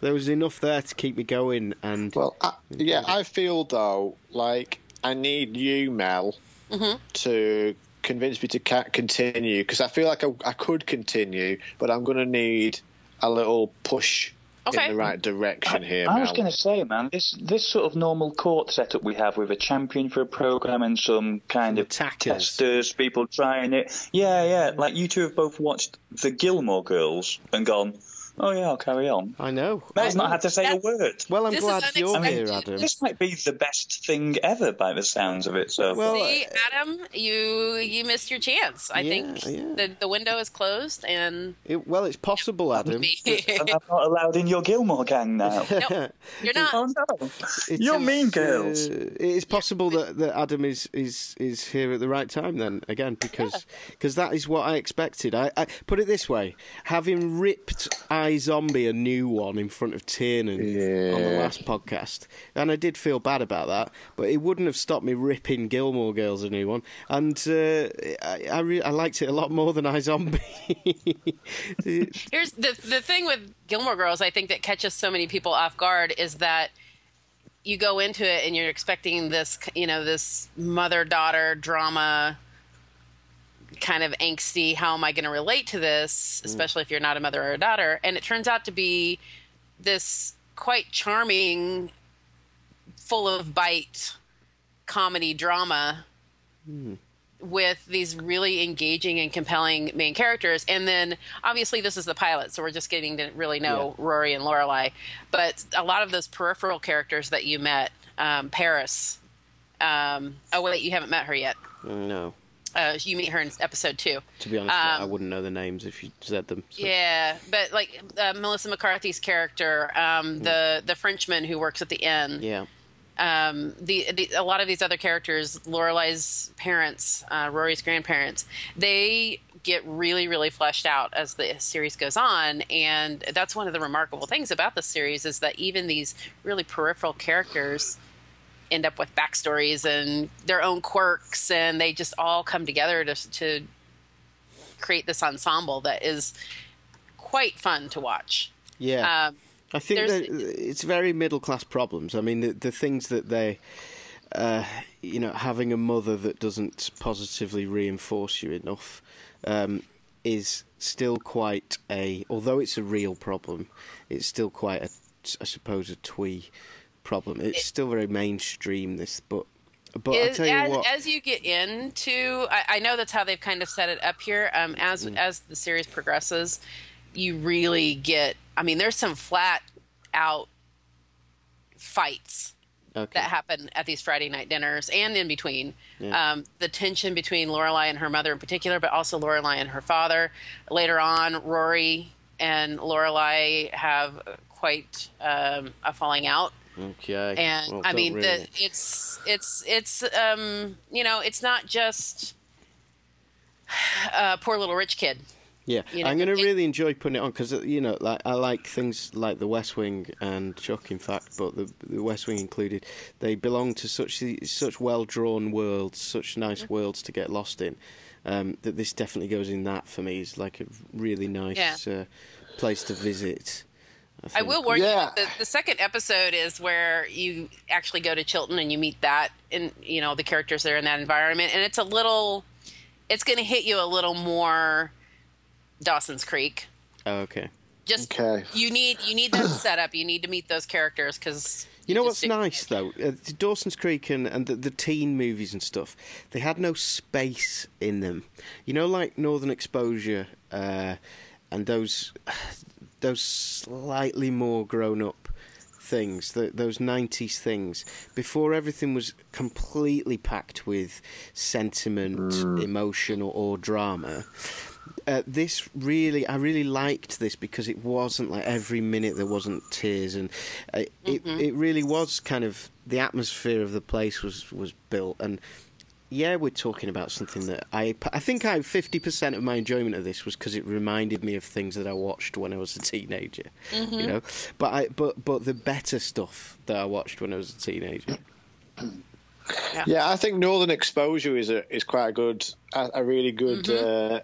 there was enough there to keep me going. And Well, I, yeah, I feel though like I need you, Mel, mm-hmm. to convince me to continue because I feel like I, I could continue, but I'm going to need a little push Okay. in the right direction here, I Mel. was going to say, man, this this sort of normal court setup we have with a champion for a program and some kind Some of attackers. testers, people trying it. Yeah, yeah. Like you two have both watched the Gilmore Girls and gone, Oh yeah, I'll carry on. I know. Matt's I not know. had to say a word. Well, I'm This glad you're here, Adam. This might be the best thing ever by the sounds of it. So Well, See, Adam, you you missed your chance. I Yeah, think yeah. the the window is closed, and It, well, it's possible, Adam. and I'm not allowed in your Gilmore gang now. no, you're not. oh no, It you're is, mean girls. uh, it is possible that, that Adam is, is is here at the right time then again because because that is what I expected. I, I put it this way: having ripped iZombie a new one in front of Tiernan on the last podcast, and I did feel bad about that, but it wouldn't have stopped me ripping Gilmore Girls a new one, and uh, I I, re- I liked it a lot more than iZombie. Here's the the thing with Gilmore Girls. I think that catches so many people off guard is that you go into it and you're expecting this, you know, this mother daughter drama, kind of angsty. How am I going to relate to this, especially if you're not a mother or a daughter? And it turns out to be this quite charming, full of bite comedy drama with these really engaging and compelling main characters. And then obviously this is the pilot, so we're just getting to really know Rory and Lorelai. But a lot of those peripheral characters that you met, um, Paris. Um, oh wait, you haven't met her yet. no, Uh, you meet her in episode two. to be honest, I Um, wouldn't know the names if you said them. so- Yeah, but like uh, Melissa McCarthy's character, um, the the Frenchman who works at the inn. Yeah. um, the, the a lot of these other characters, Lorelai's parents, uh, Rory's grandparents, they get really, really fleshed out as the series goes on, and that's one of the remarkable things about the series is that even these really peripheral characters end up with backstories and their own quirks, and they just all come together to to create this ensemble that is quite fun to watch. Yeah. Um, I think that it's very middle class problems. I mean, the, the things that they, uh, you know, having a mother that doesn't positively reinforce you enough um, is still quite a. Although it's a real problem, it's still quite a, I suppose, a twee problem. It's still very mainstream. This, but but I is, tell you as, what, as you get into, I, I know that's how they've kind of set it up here. Um, as Mm. as the series progresses, you really get. I mean, there's some flat out fights okay. that happen at these Friday night dinners and in between. Yeah. Um, the tension between Lorelai and her mother in particular, but also Lorelai and her father. Later on, Rory and Lorelai have quite um, a falling out okay. and Well, I mean really. the, it's it's it's um you know it's not just uh, poor little rich kid. Yeah, you know, I'm going to really enjoy putting it on because you know, like I like things like The West Wing and Chuck, in fact, but the the West Wing included. They belong to such such well drawn worlds, such nice Mm-hmm. worlds to get lost in. Um, that this definitely goes in that for me. Is like a really nice uh, place to visit. I think. will warn Yeah. you. The, the second episode is where you actually go to Chilton and you meet that and you know the characters that are in that environment, and it's a little. It's going to hit you a little more. Dawson's Creek. Oh, okay. Just Okay. you need you need that setup. You need to meet those characters because You know what's nice though? Uh, Dawson's Creek and, and the, the teen movies and stuff, they had no space in them. You know, like Northern Exposure uh, and those those slightly more grown up things, the, those '90s things. Before everything was completely packed with sentiment, emotion, or, or drama. Uh, this really, I really liked this because it wasn't like every minute there wasn't tears, and uh, it it really was kind of the atmosphere of the place was was built. And yeah, we're talking about something that I I think I fifty percent of my enjoyment of this was because it reminded me of things that I watched when I was a teenager. You know, but I but but the better stuff that I watched when I was a teenager. Yeah, I think Northern Exposure is a is quite a good, a, a really good uh,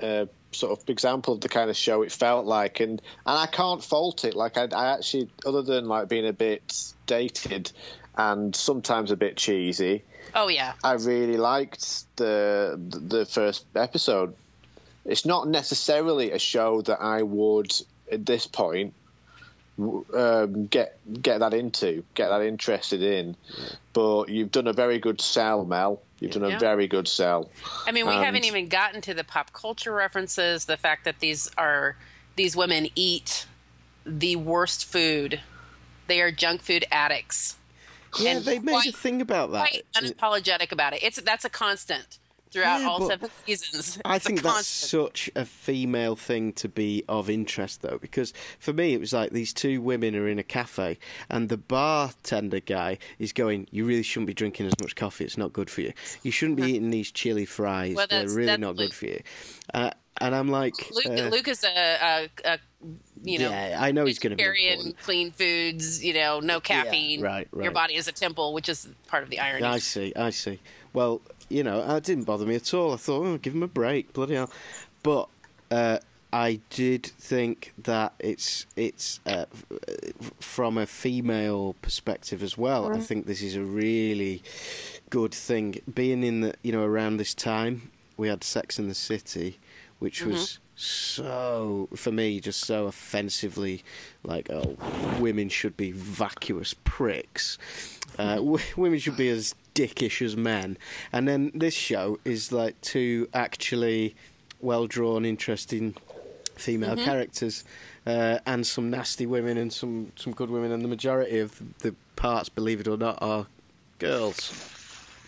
uh, sort of example of the kind of show it felt like, and and I can't fault it. Like I, I actually, other than like being a bit dated and sometimes a bit cheesy, Oh yeah. I really liked the the first episode. It's not necessarily a show that I would at this point um, get get that into, get that interested in. But you've done a very good sell, Mel. You've done a very good sell. I mean, we And- haven't even gotten to the pop culture references, the fact that these are these women eat the worst food. They are junk food addicts. Yeah, And they made a thing about that. Quite unapologetic about it. It's that's a constant throughout Yeah, all seven seasons. I think that's such a female thing to be of interest, though, because for me it was like these two women are in a cafe, and the bartender guy is going, "You really shouldn't be drinking as much coffee. It's not good for you. You shouldn't be eating these chili fries. Well, They're really not good for you." Uh, and I'm like, Luke, uh, Luke is a, a, a you know yeah, I know he's going to be vegetarian, important. clean foods. You know, no caffeine. right, right. Your body is a temple, which is part of the irony. I see, I see. Well, you know, it didn't bother me at all. I thought, oh, give him a break, bloody hell. But uh, I did think that it's it's uh, from a female perspective as well. I think this is a really good thing. Being in the, you know, around this time, we had Sex in the City, which was so for me just so offensively like oh women should be vacuous pricks. Uh, w- women should be as dickish as men. And then this show is like two actually well drawn interesting female characters uh, and some nasty women and some some good women and the majority of the parts believe it or not are girls.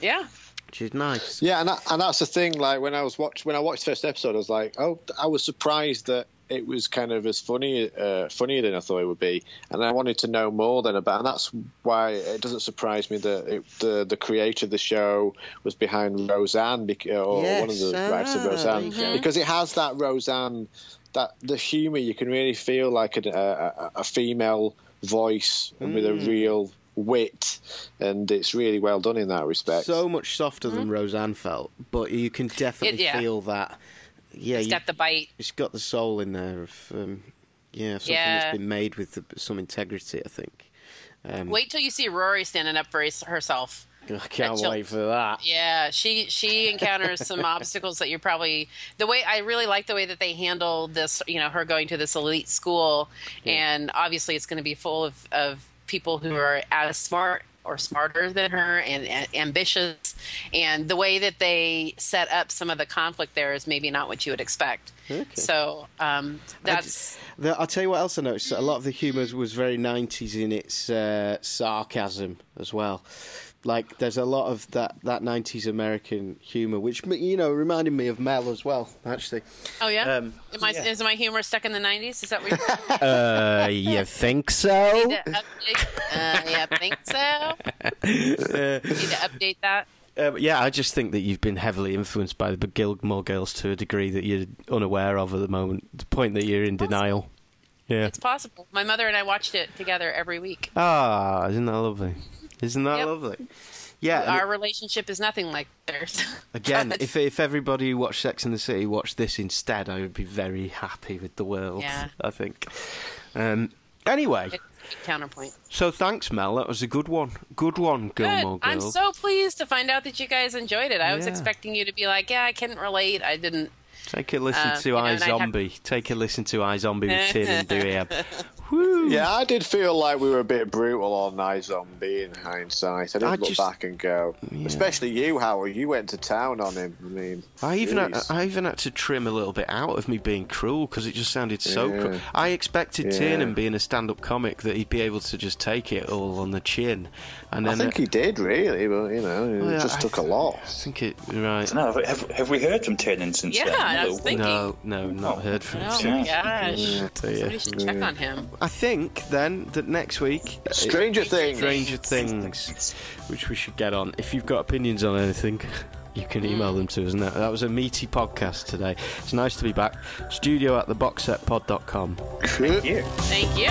Yeah. Which is nice Yeah, and that, and that's the thing. Like when I was watch when I watched the first episode, I was like, oh, I was surprised that it was kind of as funny, uh, funnier than I thought it would be, and I wanted to know more than about. And that's why it doesn't surprise me that it, the the creator of the show was behind Roseanne, bec- or one of the Yes, writers of ah, Roseanne, go. because it has that Roseanne, that the humour. You can really feel like a, a, a female voice with Mm. a real wit, and it's really well done in that respect. so much softer than Roseanne felt, but you can definitely Mm-hmm. It- yeah. feel that. Yeah, It's you- got the bite. it's got the soul in there of um, yeah something Yeah. that's been made with the, some integrity. I think. Um, Wait till you see Rory standing up for his- herself. I can't wait for that. Yeah, she she encounters some obstacles that you're probably the way I really like the way that they handle this. You know, her going to this elite school, and obviously it's going to be full of of people who are as smart or smarter than her and, and ambitious, and the way that they set up some of the conflict there is maybe not what you would expect. So um, that's The, I'll tell you what else I noticed. A lot of the humour was very 90s in its uh, sarcasm as well. Like, there's a lot of that, that 90s American humour, which, you know, reminded me of Mel as well, actually. oh yeah. Um, Am I, Is my humor stuck in the '90s? Is that what you're Uh, you think so? need? Uh, yeah, I think so. Need to update that. Um, yeah, I just think that you've been heavily influenced by the Gilmore Girls to a degree that you're unaware of at the moment. The point that you're in denial. Yeah. It's possible. My mother and I watched it together every week. Ah, isn't that lovely? Isn't that Yep. lovely? Yeah. Our relationship is nothing like theirs. Again, if if everybody who watched Sex in the City watched this instead, I would be very happy with the world. Yeah. I think. Um, anyway, counterpoint. so thanks, Mel. That was a good one. Good one, Good. Gilmore I'm so pleased to find out that you guys enjoyed it. I was expecting you to be like, "Yeah, I couldn't relate. I didn't." Take a listen Uh, to you know, I and have- Zombie. Take a listen to iZombie with Tiernan Douieb. Woo! Yeah, I did feel like we were a bit brutal on iZombie in hindsight. I did I look just- back and go, especially you, Howard. You went to town on him. I mean, I even had. I even had to trim a little bit out of me being cruel because it just sounded so. Yeah. Cruel. I expected Yeah. Tiernan being a stand-up comic that he'd be able to just take it all on the chin, and I then think he did really, but you know, it Oh, yeah, just I- took lot. I think it right. No, have, have we heard from Tiernan since Yeah, then? I was No. thinking. No, no, not heard from Oh him. my gosh! Yeah. Somebody should check on him. I think then that next week, Stranger Things. Stranger Things, which we should get on. If you've got opinions on anything, you can mm. email them to us. And that, that was a meaty podcast today. It's nice to be back. Studio at theboxsetpod.com. Yeah. Thank you.